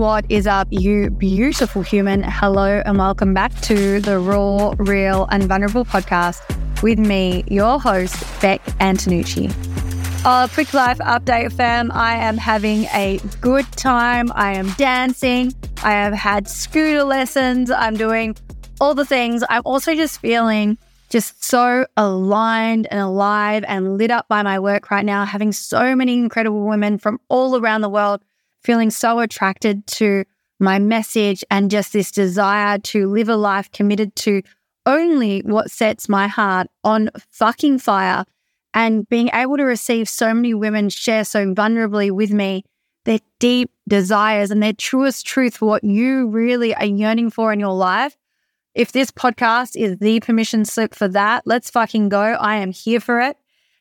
What is up, you beautiful human? Hello, and welcome back to the Raw, Real, and Vulnerable podcast with me, your host, Bek Antonucci. A quick life update, fam. I am having a good time. I am dancing. I have had scooter lessons. I'm doing all the things. I'm also just feeling just so aligned and alive and lit up by my work right now, having so many incredible women from all around the world feeling so attracted to my message and just this desire to live a life committed to only what sets my heart on fucking fire and being able to receive so many women share so vulnerably with me their deep desires and their truest truth, what you really are yearning for in your life. If this podcast is the permission slip for that, let's fucking go. I am here for it.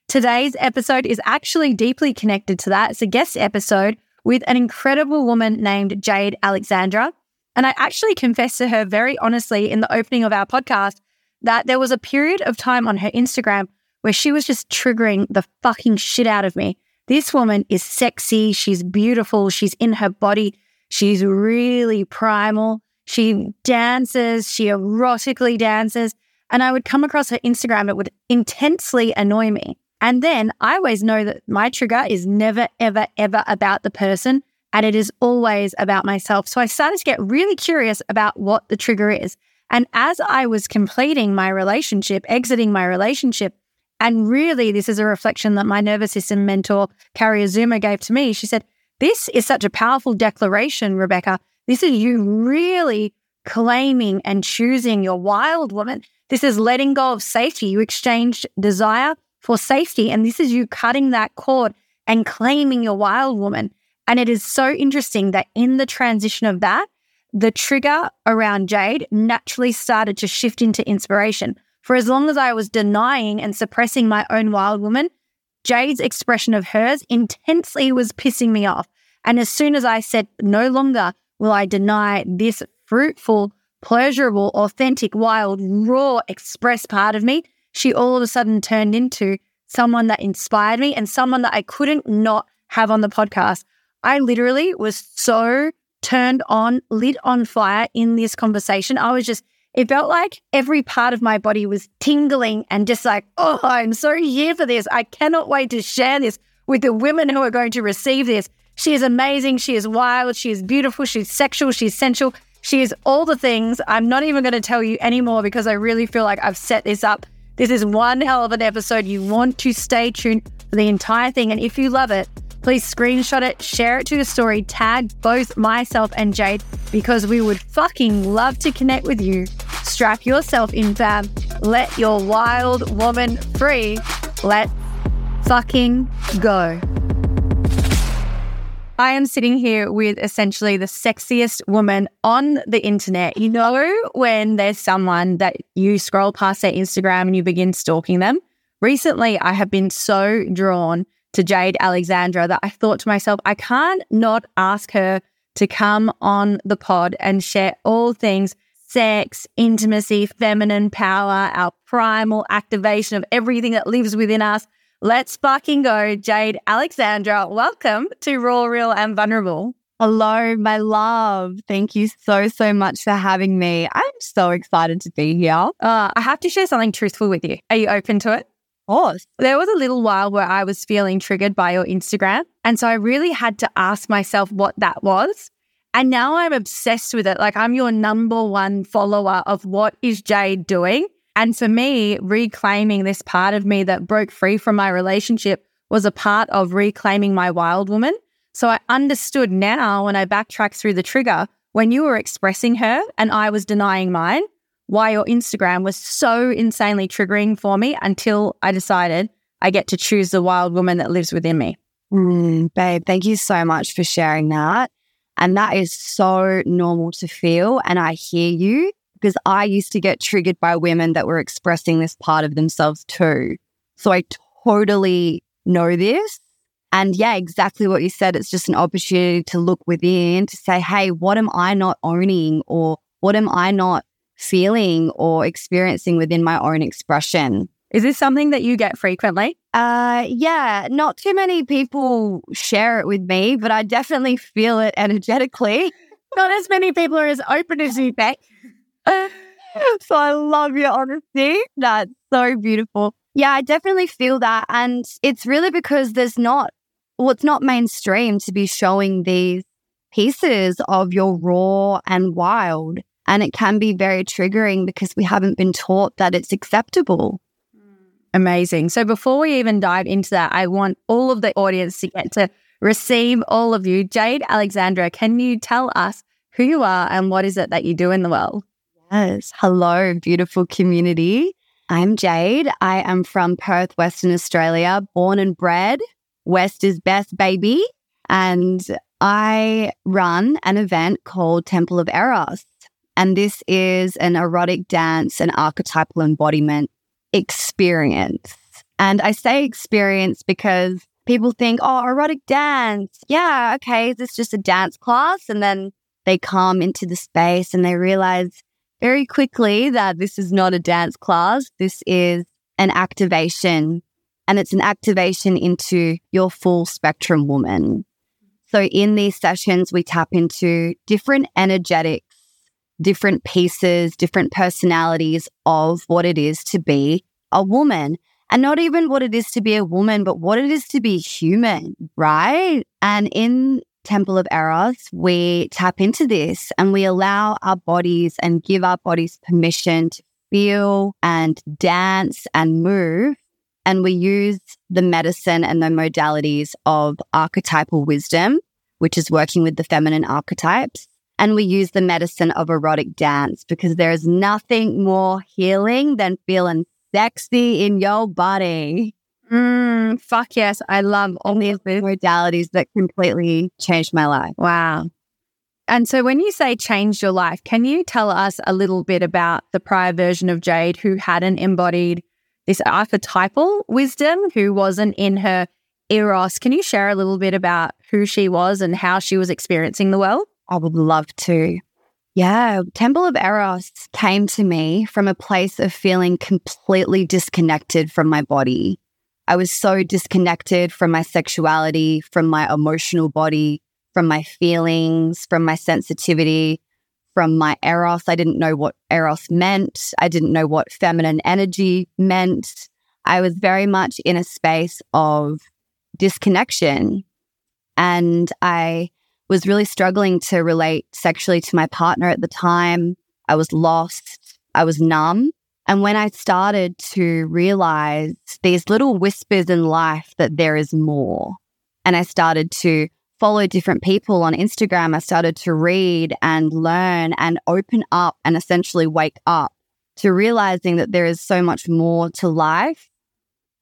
Today's episode is actually deeply connected to that. It's a guest episode with an incredible woman named Jayde Alexandra. And I actually confessed to her very honestly in the opening of our podcast that there was a period of time on her Instagram where she was just triggering the fucking shit out of me. This woman is sexy. She's beautiful. She's in her body. She's really primal. She dances. She erotically dances. And I would come across her Instagram. It would intensely annoy me. And then I always know that my trigger is never, ever, ever about the person. And it is always about myself. So I started to get really curious about what the trigger is. And as I was completing my relationship, exiting my relationship, and really this is a reflection that my nervous system mentor, Carrie Azuma, gave to me. She said, This is such a powerful declaration, Rebecca. This is you really claiming and choosing your wild woman. This is letting go of safety. You exchanged desire for safety. And this is you cutting that cord and claiming your wild woman. And it is so interesting that in the transition of that, the trigger around Jayde naturally started to shift into inspiration. For as long as I was denying and suppressing my own wild woman, Jayde's expression of hers intensely was pissing me off. And as soon as I said, no longer will I deny this fruitful, pleasurable, authentic, wild, raw, express part of me, she all of a sudden turned into someone that inspired me and someone that I couldn't not have on the podcast. I literally was so turned on, lit on fire in this conversation. I was just, it felt like every part of my body was tingling and just like, oh, I'm so here for this. I cannot wait to share this with the women who are going to receive this. She is amazing. She is wild. She is beautiful. She's sexual. She's sensual. She is all the things. I'm not even going to tell you anymore because I really feel like I've set this up this is one hell of an episode. You want to stay tuned for the entire thing. And if you love it, please screenshot it, share it to your story, tag both myself and Jayde because we would fucking love to connect with you. Strap yourself in, fam. Let your wild woman free. Let fucking go. I am sitting here with essentially the sexiest woman on the internet. You know, when there's someone that you scroll past their Instagram and you begin stalking them. Recently, I have been so drawn to Jayde Alexandra that I thought to myself, I can't not ask her to come on the pod and share all things sex, intimacy, feminine power, our primal activation of everything that lives within us. Let's fucking go. Jayde Alexandra, welcome to Raw, Real, and Vulnerable. Hello, my love. Thank you so, so much for having me. I'm so excited to be here. Uh, I have to share something truthful with you. Are you open to it? Of course. There was a little while where I was feeling triggered by your Instagram. And so I really had to ask myself what that was. And now I'm obsessed with it. Like I'm your number one follower of what is Jayde doing. And for me, reclaiming this part of me that broke free from my relationship was a part of reclaiming my wild woman. So I understood now when I backtrack through the trigger, when you were expressing her and I was denying mine, why your Instagram was so insanely triggering for me until I decided I get to choose the wild woman that lives within me. Mm, babe, thank you so much for sharing that. And that is so normal to feel. And I hear you because I used to get triggered by women that were expressing this part of themselves too. So I totally know this. And yeah, exactly what you said. It's just an opportunity to look within to say, hey, what am I not owning or what am I not feeling or experiencing within my own expression? Is this something that you get frequently? Uh yeah, not too many people share it with me, but I definitely feel it energetically. Not as many people are as open as you, Bek. so I love your honesty. That's so beautiful. Yeah, I definitely feel that. And it's really because there's not, well, it's not mainstream to be showing these pieces of your raw and wild. And it can be very triggering because we haven't been taught that it's acceptable. Mm. Amazing. So before we even dive into that, I want all of the audience to get to receive all of you. Jayde Alexandra, can you tell us who you are and what is it that you do in the world? Yes. Hello, beautiful community. I'm Jayde. I am from Perth, Western Australia, born and bred. West is best, baby. And I run an event called Temple of Eros. And this is an erotic dance and archetypal embodiment experience. And I say experience because people think, oh, erotic dance. Yeah, okay, this just a dance class. And then they come into the space and they realize very quickly that this is not a dance class. This is an activation and it's an activation into your full spectrum woman. So in these sessions, we tap into different energetics, different pieces, different personalities of what it is to be a woman. And not even what it is to be a woman, but what it is to be human, right? And in Temple of Eros, we tap into this and we allow our bodies and give our bodies permission to feel and dance and move. And we use the medicine and the modalities of archetypal wisdom, which is working with the feminine archetypes. And we use the medicine of erotic dance because there is nothing more healing than feeling sexy in your body. Mm, fuck yes. I love all these modalities that completely changed my life. Wow. And so when you say changed your life, can you tell us a little bit about the prior version of Jayde who hadn't embodied this archetypal wisdom, who wasn't in her eros? Can you share a little bit about who she was and how she was experiencing the world? I would love to. Yeah, Temple of Eros came to me from a place of feeling completely disconnected from my body. I was so disconnected from my sexuality, from my emotional body, from my feelings, from my sensitivity, from my Eros. I didn't know what Eros meant. I didn't know what feminine energy meant. I was very much in a space of disconnection. And I was really struggling to relate sexually to my partner at the time. I was lost. I was numb. And when I started to realize these little whispers in life that there is more, and I started to follow different people on Instagram, I started to read and learn and open up and essentially wake up to realizing that there is so much more to life.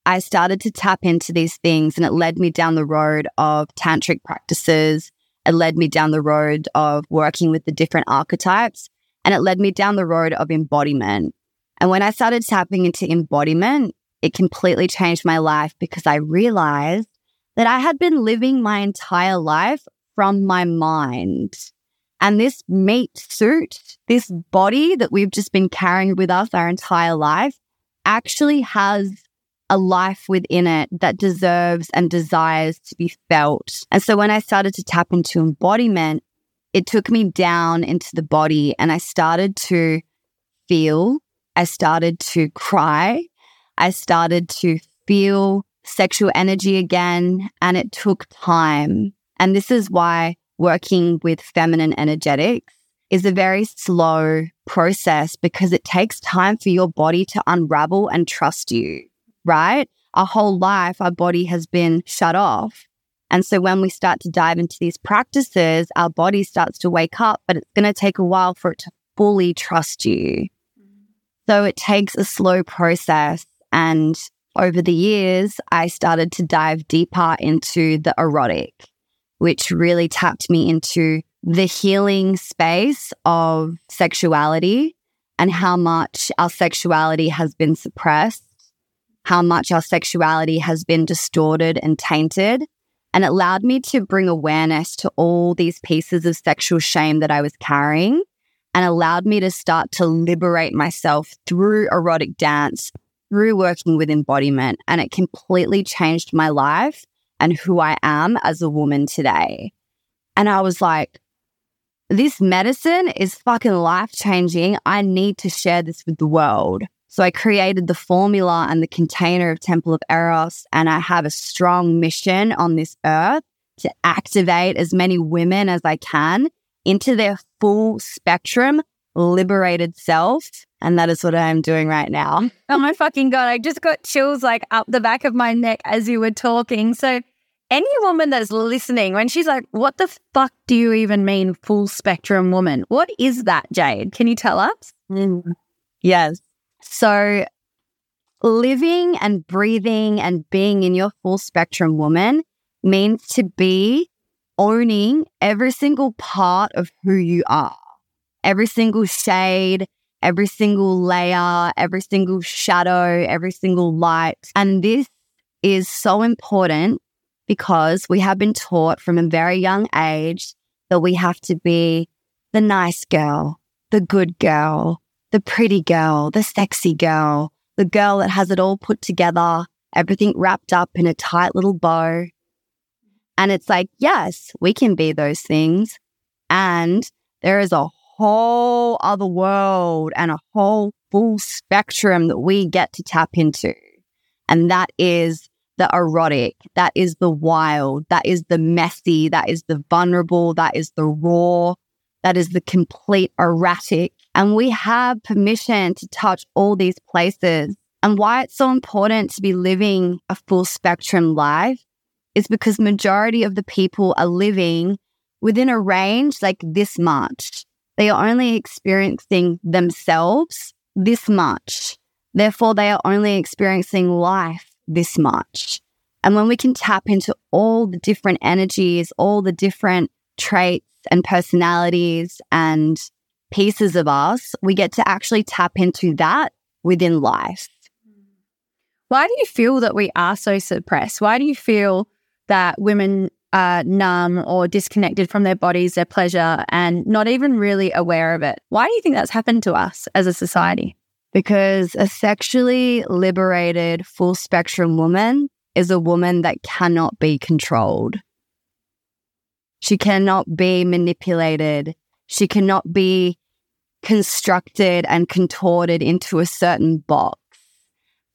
I started to tap into these things and it led me down the road of tantric practices. It led me down the road of working with the different archetypes and it led me down the road of embodiment. And when I started tapping into embodiment, it completely changed my life because I realized that I had been living my entire life from my mind. And this meat suit, this body that we've just been carrying with us our entire life, actually has a life within it that deserves and desires to be felt. And so when I started to tap into embodiment, it took me down into the body and I started to feel I started to cry. I started to feel sexual energy again, and it took time. And this is why working with feminine energetics is a very slow process because it takes time for your body to unravel and trust you, right? Our whole life, our body has been shut off. And so when we start to dive into these practices, our body starts to wake up, but it's going to take a while for it to fully trust you. So it takes a slow process. And over the years, I started to dive deeper into the erotic, which really tapped me into the healing space of sexuality and how much our sexuality has been suppressed, how much our sexuality has been distorted and tainted. And it allowed me to bring awareness to all these pieces of sexual shame that I was carrying and allowed me to start to liberate myself through erotic dance, through working with embodiment. And it completely changed my life and who I am as a woman today. And I was like, this medicine is fucking life changing. I need to share this with the world. So I created the formula and the container of Temple of Eros, and I have a strong mission on this earth to activate as many women as I can into their full spectrum, liberated self. And that is what I am doing right now. Oh my fucking God. I just got chills like up the back of my neck as you were talking. So, any woman that's listening, when she's like, what the fuck do you even mean full spectrum woman? What is that, Jayde? Can you tell us? Mm. Yes. So, living and breathing and being in your full spectrum woman means to be owning every single part of who you are, every single shade, every single layer, every single shadow, every single light. And this is so important because we have been taught from a very young age that we have to be the nice girl, the good girl, the pretty girl, the sexy girl, the girl that has it all put together, everything wrapped up in a tight little bow. And it's like, yes, we can be those things. And there is a whole other world and a whole full spectrum that we get to tap into. And that is the erotic, that is the wild, that is the messy, that is the vulnerable, that is the raw, that is the complete erratic. And we have permission to touch all these places. And why it's so important to be living a full spectrum life is because majority of the people are living within a range like this much. They are only experiencing themselves this much. Therefore, they are only experiencing life this much. And when we can tap into all the different energies, all the different traits and personalities and pieces of us, we get to actually tap into that within life. Why do you feel that we are so suppressed? Why do you feel that women are numb or disconnected from their bodies, their pleasure, and not even really aware of it? Why do you think that's happened to us as a society? Because a sexually liberated, full spectrum woman is a woman that cannot be controlled. She cannot be manipulated. She cannot be constructed and contorted into a certain box.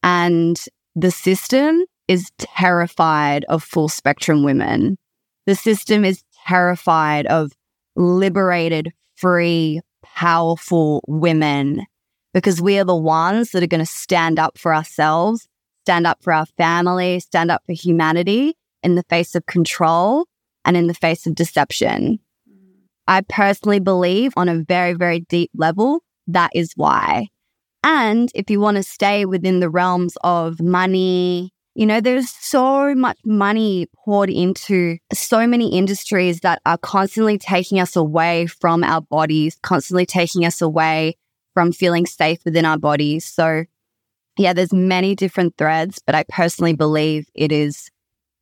And the system is terrified of full spectrum women. The system is terrified of liberated, free, powerful women because we are the ones that are going to stand up for ourselves, stand up for our family, stand up for humanity in the face of control and in the face of deception. I personally believe on a very, very deep level, that is why. And if you want to stay within the realms of money, you know, there's so much money poured into so many industries that are constantly taking us away from our bodies, constantly taking us away from feeling safe within our bodies. So, yeah, there's many different threads, but I personally believe it is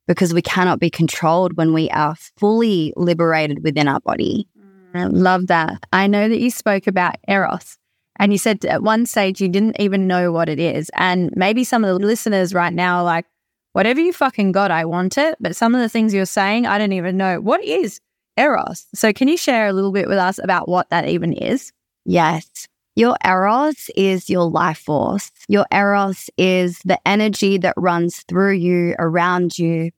because we cannot be controlled when we are fully liberated within our body. Mm. I love that. I know that you spoke about Eros and you said at one stage you didn't even know what it is. And maybe some of the listeners right now are like, whatever you fucking got, I want it. But some of the things you're saying, I don't even know. What is Eros? So can you share a little bit with us about what that even is? Yes. Your Eros is your life force. Your Eros is the energy that runs through you, around you,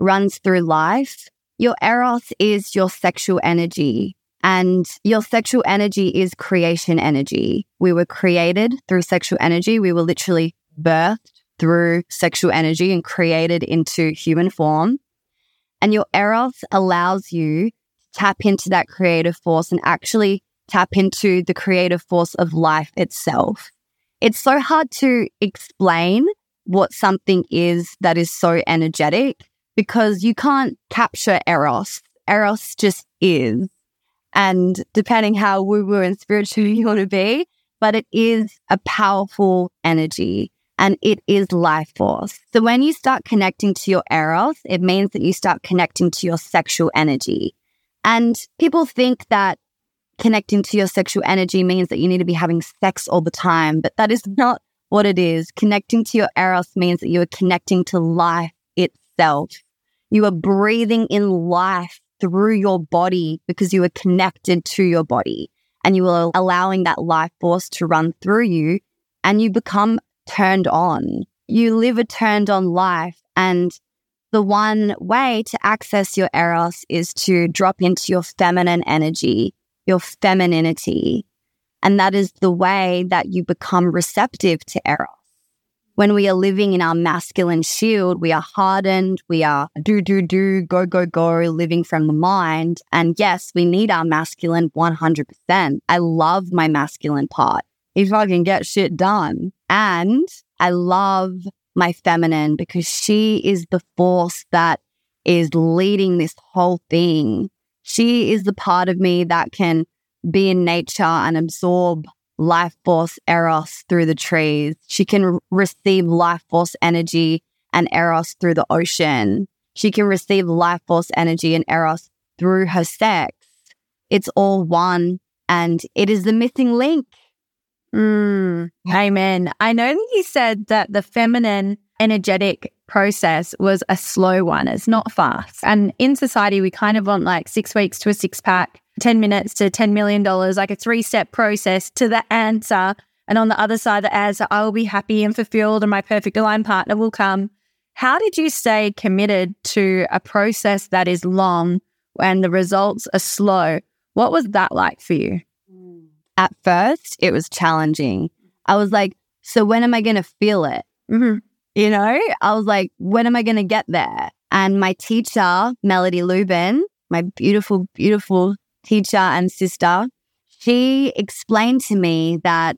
runs through life. Your Eros is your sexual energy. And your sexual energy is creation energy. We were created through sexual energy. We were literally birthed through sexual energy and created into human form. And your Eros allows you to tap into that creative force and actually tap into the creative force of life itself. It's so hard to explain what something is that is so energetic because you can't capture Eros. Eros just is. And depending how woo woo and spiritual you want to be, but it is a powerful energy and it is life force. So when you start connecting to your eros, it means that you start connecting to your sexual energy. And people think that connecting to your sexual energy means that you need to be having sex all the time, but that is not what it is. Connecting to your eros means that you are connecting to life itself. You are breathing in life through your body because you are connected to your body and you are allowing that life force to run through you and you become turned on. You live a turned on life. And the one way to access your eros is to drop into your feminine energy, your femininity. And that is the way that you become receptive to eros. When we are living in our masculine shield, we are hardened, we are do, do, do, go, go, go, living from the mind. And yes, we need our masculine 100%. I love my masculine part. If I can get shit done. And I love my feminine because she is the force that is leading this whole thing. She is the part of me that can be in nature and absorb life force eros through the trees. She can receive life force energy and eros through the ocean. She can receive life force energy and eros through her sex. It's all one and it is the missing link. Mm, amen. I know that you said that the feminine energetic process was a slow one. It's not fast. And in society, we kind of want like six weeks to a six pack 10 minutes to $10 million, like a three step process to the answer. And on the other side, the answer, I will be happy and fulfilled and my perfect aligned partner will come. How did you stay committed to a process that is long when the results are slow? What was that like for you? At first, it was challenging. I was like, so when am I going to feel it? Mm-hmm. You know, I was like, when am I going to get there? And my teacher, Melody Lubin, my beautiful, beautiful teacher and sister, she explained to me that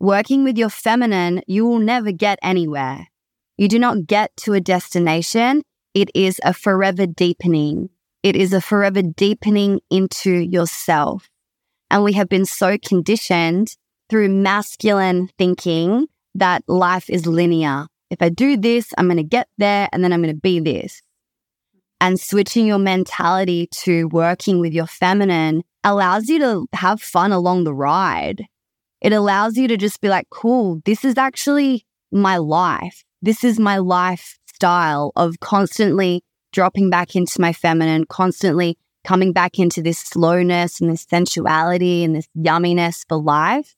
working with your feminine, you will never get anywhere. You do not get to a destination. It is a forever deepening. It is a forever deepening into yourself. And we have been so conditioned through masculine thinking that life is linear. If I do this, I'm going to get there and then I'm going to be this and switching your mentality to working with your feminine allows you to have fun along the ride. It allows you to just be like, cool, this is actually my life. This is my lifestyle of constantly dropping back into my feminine, constantly coming back into this slowness and this sensuality and this yumminess for life.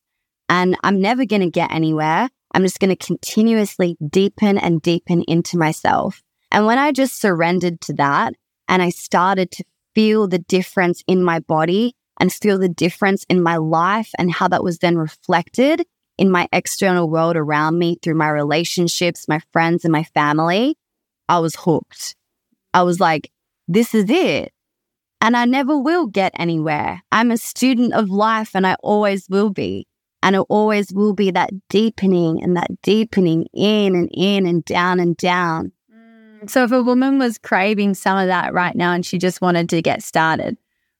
And I'm never going to get anywhere. I'm just going to continuously deepen and deepen into myself. And when I just surrendered to that and I started to feel the difference in my body and feel the difference in my life and how that was then reflected in my external world around me through my relationships, my friends, and my family, I was hooked. I was like, this is it. And I never will get anywhere. I'm a student of life and I always will be. And it always will be that deepening and that deepening in and in and down and down. So, if a woman was craving some of that right now and she just wanted to get started,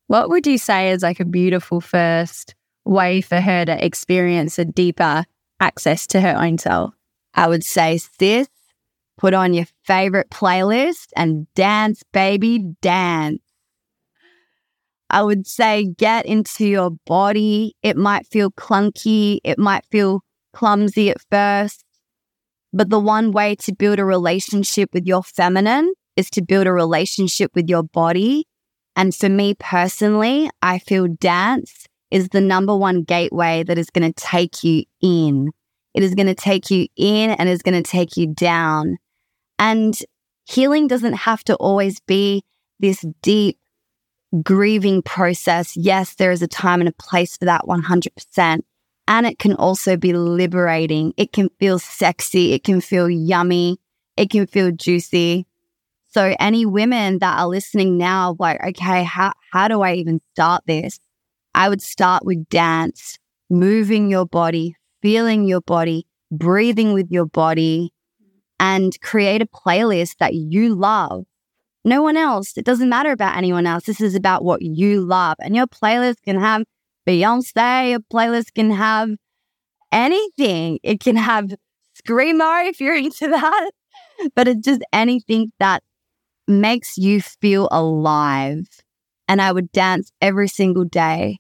what would you say is like a beautiful first way for her to experience a deeper access to her own self? I would say, sis, put on your favorite playlist and dance, baby, dance. I would say, get into your body. It might feel clunky, it might feel clumsy at first but the one way to build a relationship with your feminine is to build a relationship with your body. And for me personally, I feel dance is the number one gateway that is going to take you in. It is going to take you in and is going to take you down. And healing doesn't have to always be this deep grieving process. Yes, there is a time and a place for that 100%. And it can also be liberating. It can feel sexy. It can feel yummy. It can feel juicy. So any women that are listening now, like, okay, how, how do I even start this? I would start with dance, moving your body, feeling your body, breathing with your body, and create a playlist that you love. No one else. It doesn't matter about anyone else. This is about what you love. And your playlist can have Beyonce, a playlist can have anything. It can have Screamo if you're into that, but it's just anything that makes you feel alive. And I would dance every single day.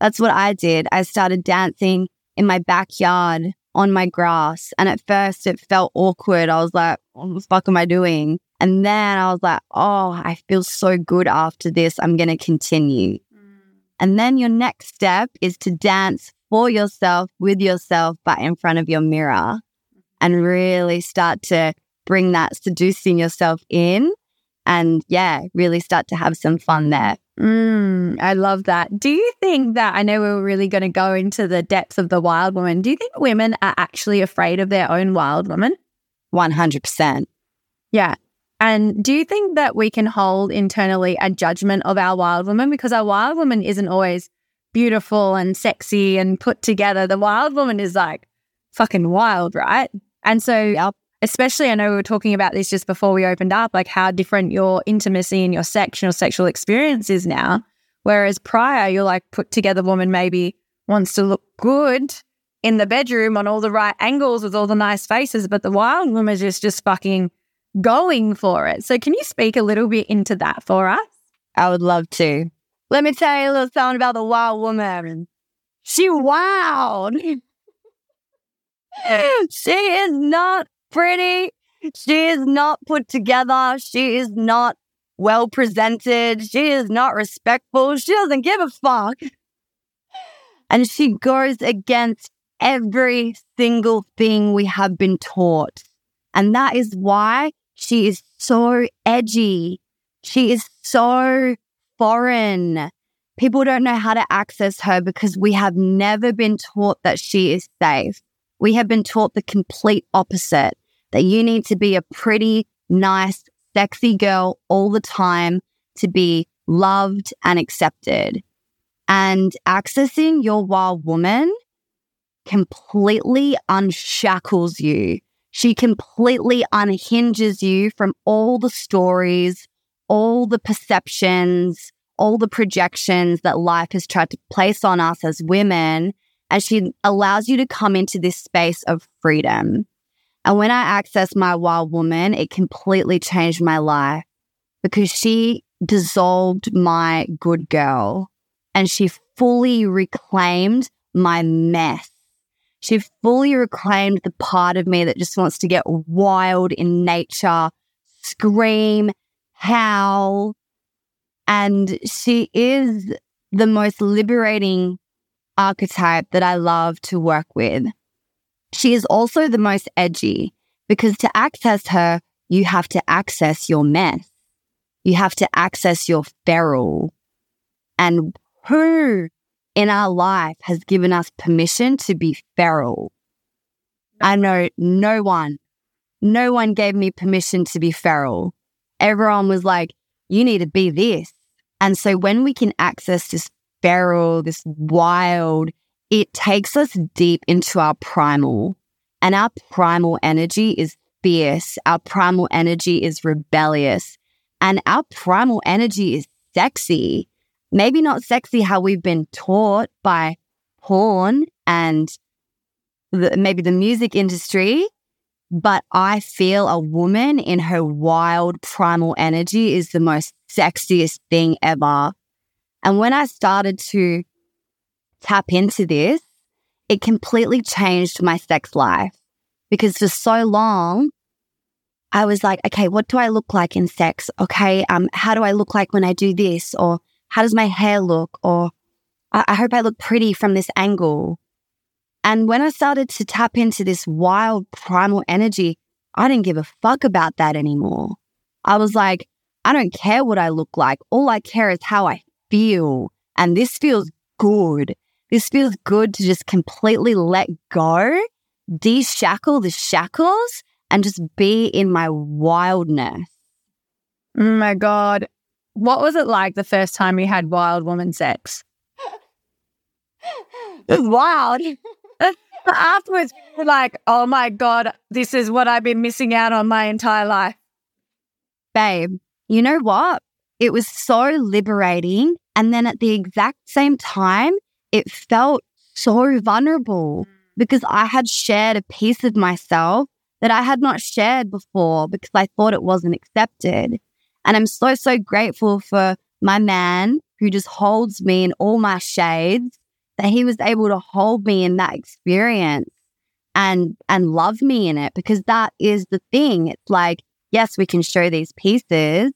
That's what I did. I started dancing in my backyard on my grass. And at first it felt awkward. I was like, what the fuck am I doing? And then I was like, oh, I feel so good after this. I'm going to continue. And then your next step is to dance for yourself, with yourself, but in front of your mirror and really start to bring that seducing yourself in. And yeah, really start to have some fun there. Mm, I love that. Do you think that I know we are really going to go into the depths of the wild woman? Do you think women are actually afraid of their own wild woman? 100%. Yeah. And do you think that we can hold internally a judgment of our wild woman? Because our wild woman isn't always beautiful and sexy and put together. The wild woman is like fucking wild, right? And so, especially, I know we were talking about this just before we opened up, like how different your intimacy and your sex and your sexual experience is now. Whereas prior, you're like put together woman maybe wants to look good in the bedroom on all the right angles with all the nice faces, but the wild woman is just, just fucking going for it. So, can you speak a little bit into that for us? I would love to. Let me tell you a little something about the wild woman. She wild. she is not pretty. She is not put together. She is not well presented. She is not respectful. She doesn't give a fuck. And she goes against every single thing we have been taught. And that is why she is so edgy. She is so foreign. People don't know how to access her because we have never been taught that she is safe. We have been taught the complete opposite that you need to be a pretty, nice, sexy girl all the time to be loved and accepted. And accessing your wild woman completely unshackles you. She completely unhinges you from all the stories, all the perceptions, all the projections that life has tried to place on us as women. And she allows you to come into this space of freedom. And when I accessed my wild woman, it completely changed my life because she dissolved my good girl and she fully reclaimed my mess. She fully reclaimed the part of me that just wants to get wild in nature, scream, howl. And she is the most liberating archetype that I love to work with. She is also the most edgy because to access her, you have to access your mess. You have to access your feral. And who in our life has given us permission to be feral? I know no one, no one gave me permission to be feral. Everyone was like, you need to be this. And so when we can access this feral, this wild, it takes us deep into our primal. And our primal energy is fierce. Our primal energy is rebellious. And our primal energy is sexy. Maybe not sexy how we've been taught by porn and the, maybe the music industry, but I feel a woman in her wild primal energy is the most sexiest thing ever. And when I started to tap into this, it completely changed my sex life because for so long, I was like, okay, what do I look like in sex? Okay, um, how do I look like when I do this? Or how does my hair look? Or I, I hope I look pretty from this angle. And when I started to tap into this wild primal energy, I didn't give a fuck about that anymore. I was like, I don't care what I look like. All I care is how I feel. And this feels good. This feels good to just completely let go, de-shackle the shackles and just be in my wildness. Oh my God. What was it like the first time you had wild woman sex? it was wild. Afterwards, you're like, oh my God, this is what I've been missing out on my entire life. Babe, you know what? It was so liberating. And then at the exact same time, it felt so vulnerable because I had shared a piece of myself that I had not shared before because I thought it wasn't accepted. And I'm so, so grateful for my man who just holds me in all my shades, that he was able to hold me in that experience and, and love me in it because that is the thing. It's like yes, we can show these pieces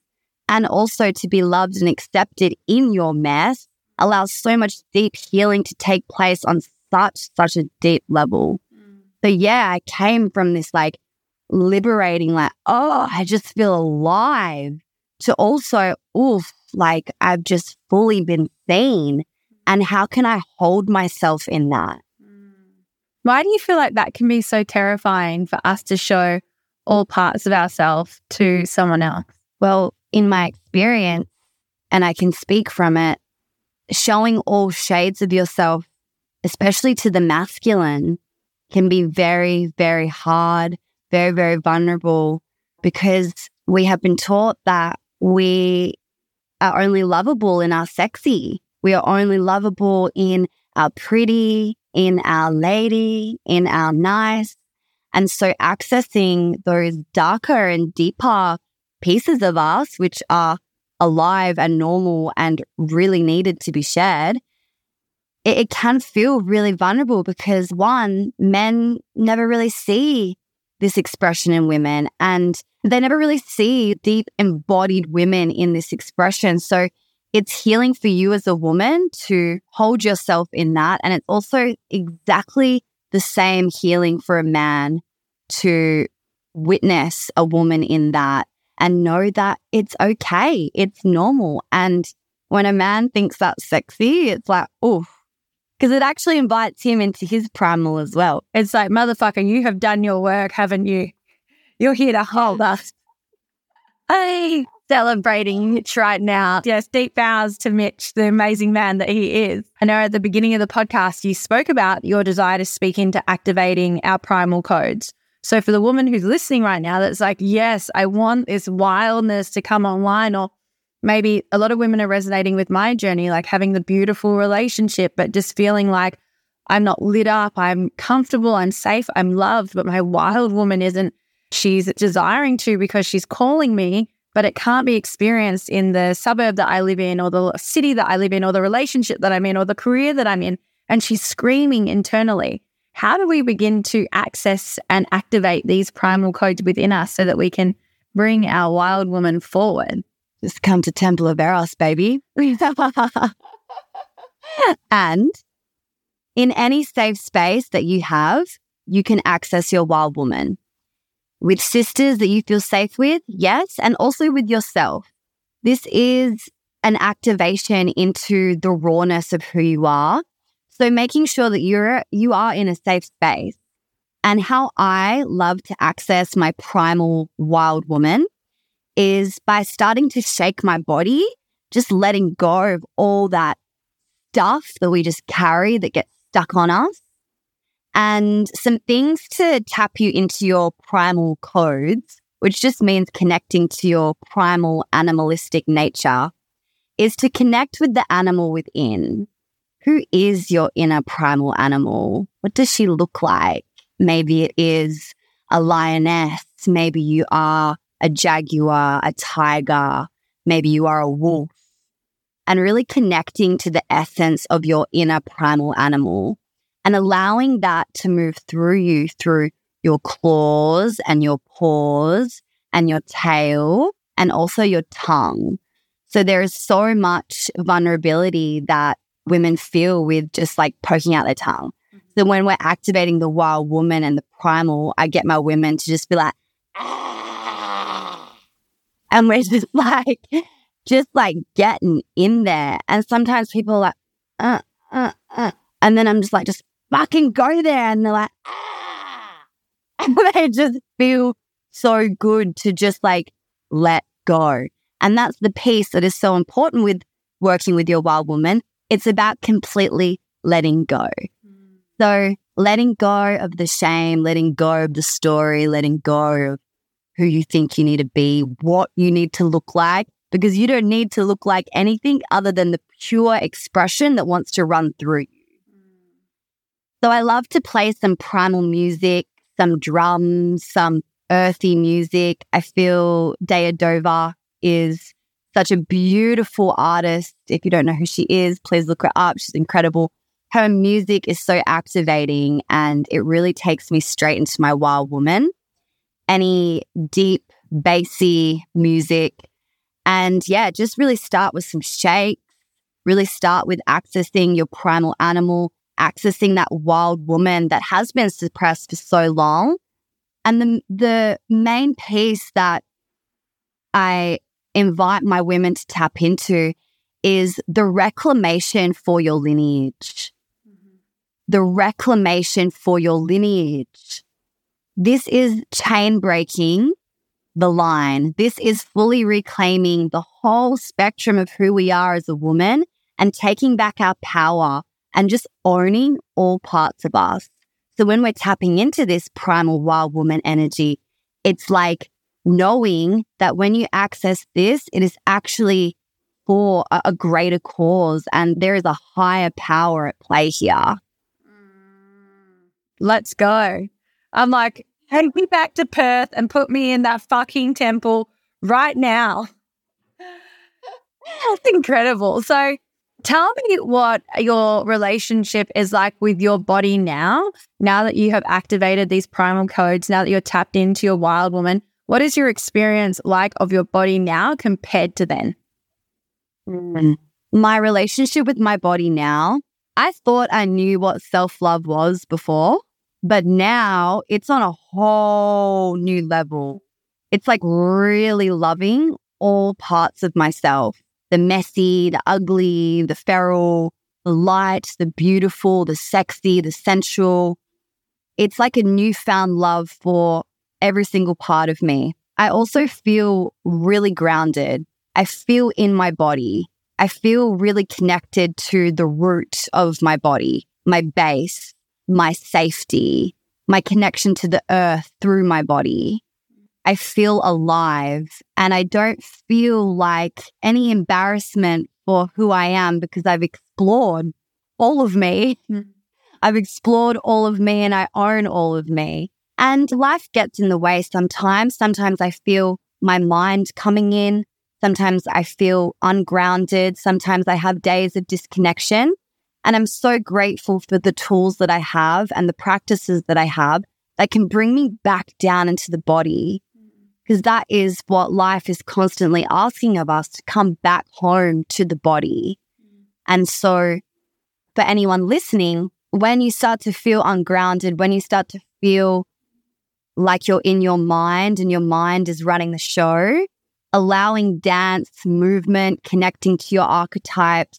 and also to be loved and accepted in your mess allows so much deep healing to take place on such, such a deep level. Mm. So yeah, I came from this like liberating, like, oh, I just feel alive to also, oof, like I've just fully been seen. And how can I hold myself in that? Mm. Why do you feel like that can be so terrifying for us to show all parts of ourselves to someone else? Well, in my experience, and I can speak from it, showing all shades of yourself, especially to the masculine, can be very, very hard, very, very vulnerable because we have been taught that we are only lovable in our sexy. We are only lovable in our pretty, in our lady, in our nice. And so accessing those darker and deeper pieces of us, which are alive and normal and really needed to be shared, it, can feel really vulnerable because one, men never really see this expression in women and they never really see deep embodied women in this expression. So it's healing for you as a woman to hold yourself in that. And it's also exactly the same healing for a man to witness a woman in that and know that it's okay. It's normal. And when a man thinks that's sexy, it's like, oh, because it actually invites him into his primal as well. It's like, motherfucker, you have done your work, haven't you? You're here to hold us. Hey, celebrating Mitch right now. Yes, deep bows to Mitch, the amazing man that he is. I know at the beginning of the podcast, you spoke about your desire to speak into activating our primal codes. So for the woman who's listening right now, that's like, yes, I want this wildness to come online, or maybe a lot of women are resonating with my journey, like having the beautiful relationship, but just feeling like I'm not lit up, I'm comfortable, I'm safe, I'm loved, but my wild woman isn't. She's desiring to because she's calling me, but it can't be experienced in the suburb that I live in, or the city that I live in, or the relationship that I'm in, or the career that I'm in. And she's screaming internally. How do we begin to access and activate these primal codes within us so that we can bring our wild woman forward? Just come to Temple of Eros, baby. and in any safe space that you have, you can access your wild woman with sisters that you feel safe with, yes, and also with yourself. This is an activation into the rawness of who you are so making sure that you're you are in a safe space. And how I love to access my primal wild woman is by starting to shake my body, just letting go of all that stuff that we just carry that gets stuck on us. And some things to tap you into your primal codes, which just means connecting to your primal animalistic nature, is to connect with the animal within who is your inner primal animal? What does she look like? Maybe it is a lioness. Maybe you are a jaguar, a tiger. Maybe you are a wolf. And really connecting to the essence of your inner primal animal and allowing that to move through you through your claws and your paws and your tail and also your tongue. So there is so much vulnerability that women feel with just like poking out their tongue. Mm-hmm. So when we're activating the wild woman and the primal, I get my women to just be like, ah. and we're just like, just like getting in there. And sometimes people are like, uh, uh, uh. And then I'm just like, just fucking go there. And they're like, ah. and they just feel so good to just like let go. And that's the piece that is so important with working with your wild woman it's about completely letting go. Mm. So, letting go of the shame, letting go of the story, letting go of who you think you need to be, what you need to look like, because you don't need to look like anything other than the pure expression that wants to run through you. So, I love to play some primal music, some drums, some earthy music. I feel Dea Dover is such a beautiful artist. If you don't know who she is, please look her up. She's incredible. Her music is so activating and it really takes me straight into my wild woman. Any deep bassy music. And yeah, just really start with some shakes, really start with accessing your primal animal, accessing that wild woman that has been suppressed for so long. And the, the main piece that I invite my women to tap into is the reclamation for your lineage. Mm-hmm. The reclamation for your lineage. This is chain breaking the line. This is fully reclaiming the whole spectrum of who we are as a woman and taking back our power and just owning all parts of us. So when we're tapping into this primal wild woman energy, it's like knowing that when you access this, it is actually for a, greater cause and there is a higher power at play here. Mm. Let's go. I'm like, take me back to Perth and put me in that fucking temple right now. That's incredible. So, tell me what your relationship is like with your body now, now that you have activated these primal codes, now that you're tapped into your wild woman. What is your experience like of your body now compared to then? Mm. My relationship with my body now, I thought I knew what self love was before. But now it's on a whole new level. It's like really loving all parts of myself the messy, the ugly, the feral, the light, the beautiful, the sexy, the sensual. It's like a newfound love for every single part of me. I also feel really grounded. I feel in my body. I feel really connected to the root of my body, my base, my safety, my connection to the earth through my body. I feel alive and I don't feel like any embarrassment for who I am because I've explored all of me. Mm. I've explored all of me and I own all of me. And life gets in the way sometimes. Sometimes I feel my mind coming in. Sometimes I feel ungrounded. Sometimes I have days of disconnection. And I'm so grateful for the tools that I have and the practices that I have that can bring me back down into the body. Because that is what life is constantly asking of us to come back home to the body. Mm. And so, for anyone listening, when you start to feel ungrounded, when you start to feel like you're in your mind and your mind is running the show, allowing dance, movement, connecting to your archetypes,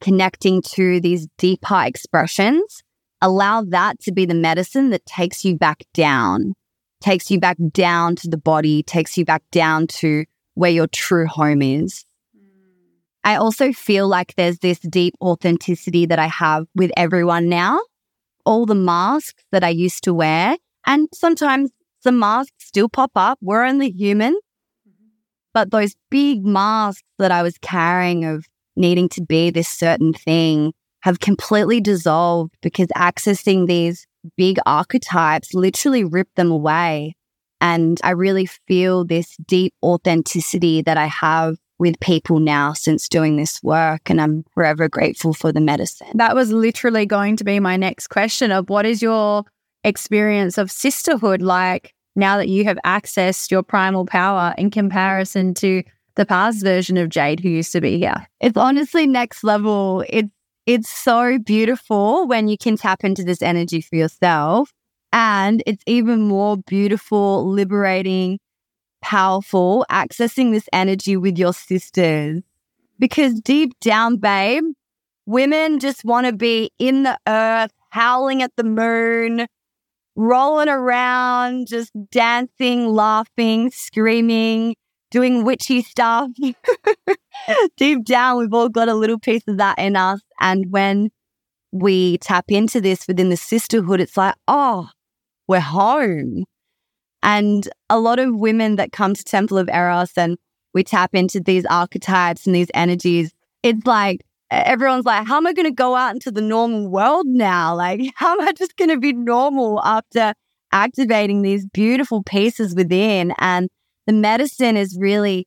connecting to these deeper expressions, allow that to be the medicine that takes you back down, takes you back down to the body, takes you back down to where your true home is. Mm. I also feel like there's this deep authenticity that I have with everyone now. All the masks that I used to wear, and sometimes some masks still pop up. We're only human. Mm-hmm. But those big masks that I was carrying of needing to be this certain thing have completely dissolved because accessing these big archetypes literally rip them away. And I really feel this deep authenticity that I have with people now since doing this work. And I'm forever grateful for the medicine. That was literally going to be my next question of what is your experience of sisterhood like now that you have accessed your primal power in comparison to the past version of Jayde who used to be here. It's honestly next level. It's it's so beautiful when you can tap into this energy for yourself. And it's even more beautiful, liberating, powerful, accessing this energy with your sisters. Because deep down, babe, women just want to be in the earth, howling at the moon, rolling around, just dancing, laughing, screaming, doing witchy stuff. Deep down, we've all got a little piece of that in us. And when we tap into this within the sisterhood, it's like, oh, we're home. And a lot of women that come to Temple of Eros and we tap into these archetypes and these energies, it's like everyone's like, how am I going to go out into the normal world now? Like, how am I just going to be normal after activating these beautiful pieces within? And the medicine is really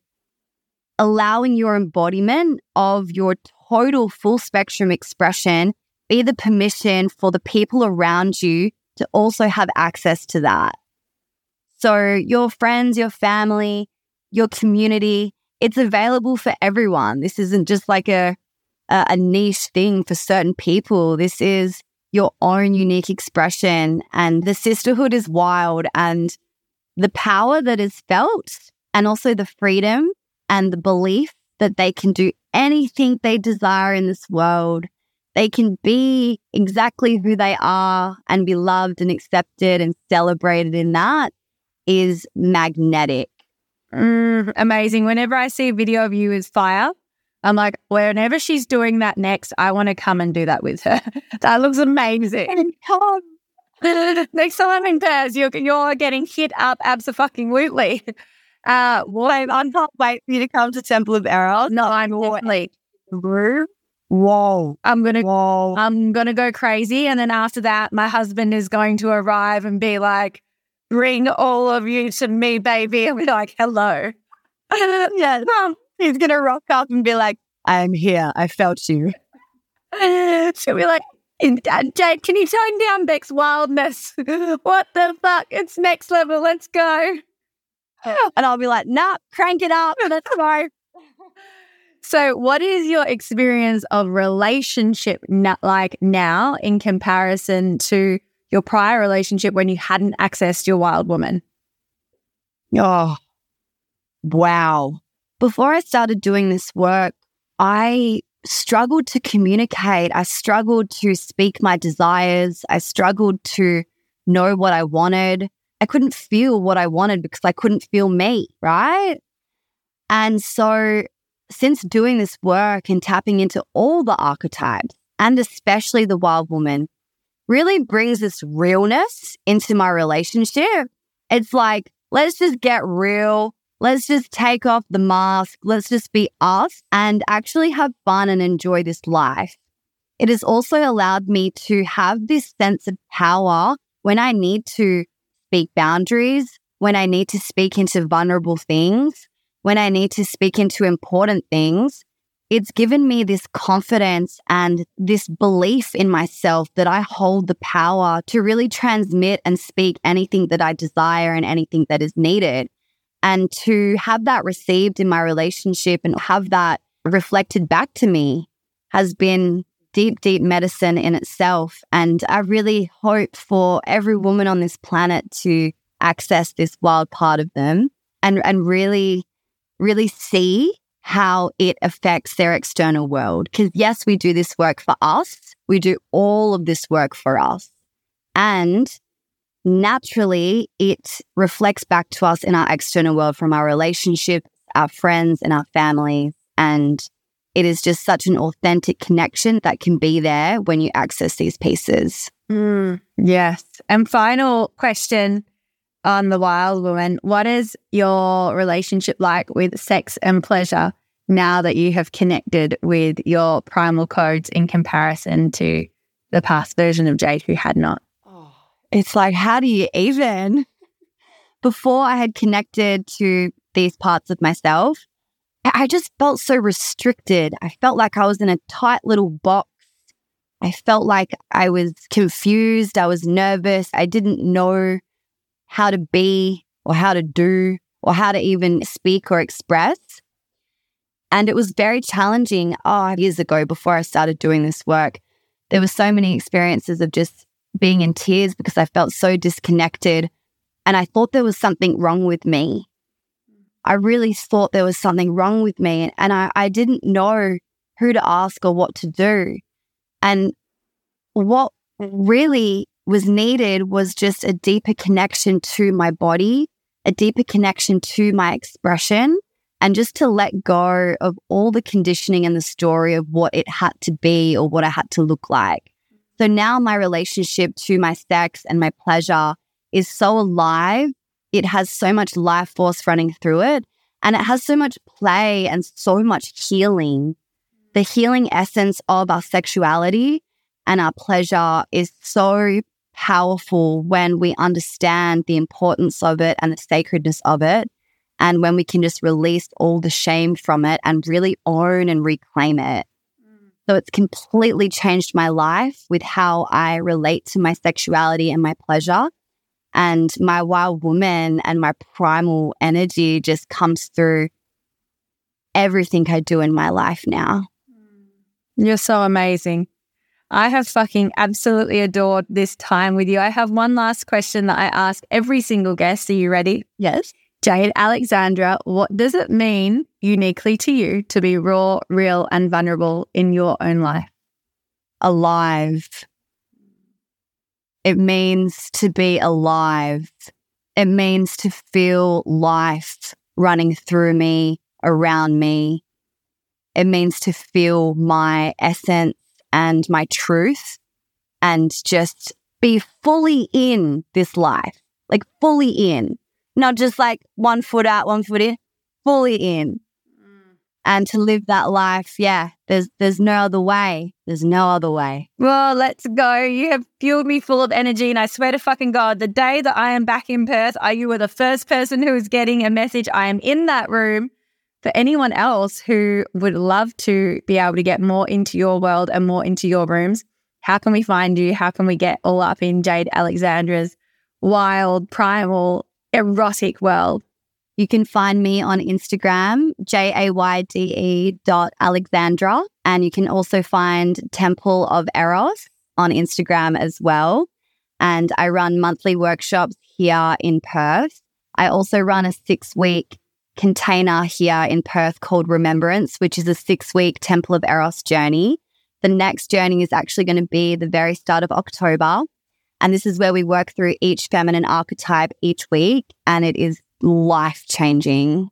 allowing your embodiment of your total full spectrum expression be the permission for the people around you to also have access to that. So, your friends, your family, your community. It's available for everyone. This isn't just like a, a, a niche thing for certain people. This is your own unique expression and the sisterhood is wild and the power that is felt and also the freedom and the belief that they can do anything they desire in this world. They can be exactly who they are and be loved and accepted and celebrated in that is magnetic. Mm, amazing. Whenever I see a video of you as fire, I'm like, whenever she's doing that next, I want to come and do that with her. that looks amazing. Come. next time I'm in Perth, you're, you're getting hit up absolutely. Uh, well, I can't wait for you to come to Temple of Eros. No, I'm definitely. Whoa. I'm gonna Whoa. I'm gonna go crazy. And then after that, my husband is going to arrive and be like, bring all of you to me, baby. And be like, hello. yeah. Um, he's gonna rock up and be like, I'm here. I felt you. She'll be like, Uh, Jayde, can you tone down Bek's wildness? what the fuck? It's next level. Let's go. And I'll be like, nah, crank it up. Let's go. So, what is your experience of relationship like now in comparison to your prior relationship when you hadn't accessed your wild woman? Oh, wow. Before I started doing this work, I struggled to communicate. I struggled to speak my desires. I struggled to know what I wanted. I couldn't feel what I wanted because I couldn't feel me, right? And so, since doing this work and tapping into all the archetypes, and especially the wild woman, really brings this realness into my relationship. It's like, let's just get real. Let's just take off the mask. Let's just be us and actually have fun and enjoy this life. It has also allowed me to have this sense of power when I need to speak boundaries, when I need to speak into vulnerable things, when I need to speak into important things. It's given me this confidence and this belief in myself that I hold the power to really transmit and speak anything that I desire and anything that is needed. And to have that received in my relationship and have that reflected back to me has been deep, deep medicine in itself. And I really hope for every woman on this planet to access this wild part of them and, and really, really see how it affects their external world. Because yes, we do this work for us. We do all of this work for us. And naturally, it reflects back to us in our external world from our relationships, our friends, and our families. And it is just such an authentic connection that can be there when you access these pieces. Mm, yes. And final question on the wild woman what is your relationship like with sex and pleasure now that you have connected with your primal codes in comparison to the past version of Jayde who had not? It's like, how do you even? Before I had connected to these parts of myself, I just felt so restricted. I felt like I was in a tight little box. I felt like I was confused. I was nervous. I didn't know how to be or how to do or how to even speak or express. And it was very challenging. Oh, years ago, before I started doing this work, there were so many experiences of just being in tears because I felt so disconnected. And I thought there was something wrong with me. I really thought there was something wrong with me and I, I didn't know who to ask or what to do. And what really was needed was just a deeper connection to my body, a deeper connection to my expression, and just to let go of all the conditioning and the story of what it had to be or what I had to look like. So now my relationship to my sex and my pleasure is so alive it has so much life force running through it and it has so much play and so much healing. The healing essence of our sexuality and our pleasure is so powerful when we understand the importance of it and the sacredness of it. And when we can just release all the shame from it and really own and reclaim it. So it's completely changed my life with how I relate to my sexuality and my pleasure And my wild woman and my primal energy just comes through everything I do in my life now. Mm. You're so amazing. I have fucking absolutely adored this time with you. I have one last question that I ask every single guest. Are you ready? Yes. Jayde Alexandra, what does it mean uniquely to you to be raw, real, and vulnerable in your own life? Alive. It means to be alive. It means to feel life running through me, around me. It means to feel my essence and my truth and just be fully in this life, like fully in, not just like one foot out, one foot in, fully in. Mm. And to live that life, yeah, there's there's no other way. There's no other way. Well, let's go. You have fueled me full of energy, and I swear to fucking God, the day that I am back in Perth, are you were the first person who is getting a message. I am in that room for anyone else who would love to be able to get more into your world and more into your rooms, how can we find you? How can we get all up in Jayde Alexandra's wild, primal, erotic world? You can find me on Instagram, J A Y D E dot Alexandra. And you can also find Temple of Eros on Instagram as well. And I run monthly workshops here in Perth. I also run a six week container here in Perth called Remembrance, which is a six week Temple of Eros journey. The next journey is actually going to be the very start of October. And this is where we work through each feminine archetype each week. And it is life changing.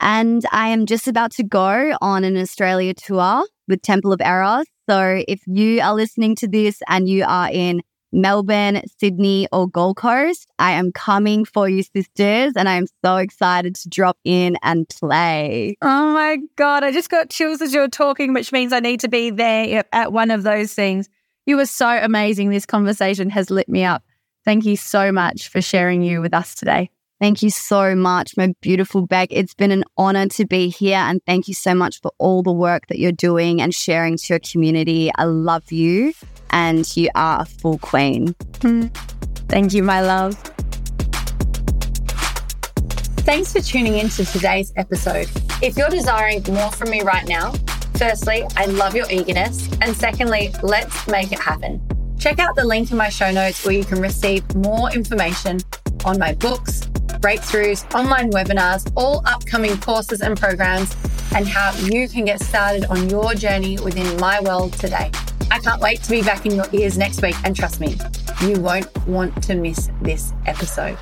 And I am just about to go on an Australia tour with Temple of Eros. So if you are listening to this and you are in Melbourne, Sydney, or Gold Coast, I am coming for you, sisters, and I am so excited to drop in and play. Oh my God, I just got chills as you're talking, which means I need to be there at one of those things. You were so amazing. This conversation has lit me up. Thank you so much for sharing you with us today. Thank you so much, my beautiful Bek. It's been an honor to be here. And thank you so much for all the work that you're doing and sharing to your community. I love you and you are a full queen. Hmm. Thank you, my love. Thanks for tuning in to today's episode. If you're desiring more from me right now, firstly, I love your eagerness. And secondly, let's make it happen. Check out the link in my show notes where you can receive more information on my books, breakthroughs, online webinars, all upcoming courses and programs, and how you can get started on your journey within my world today. I can't wait to be back in your ears next week, and trust me, you won't want to miss this episode.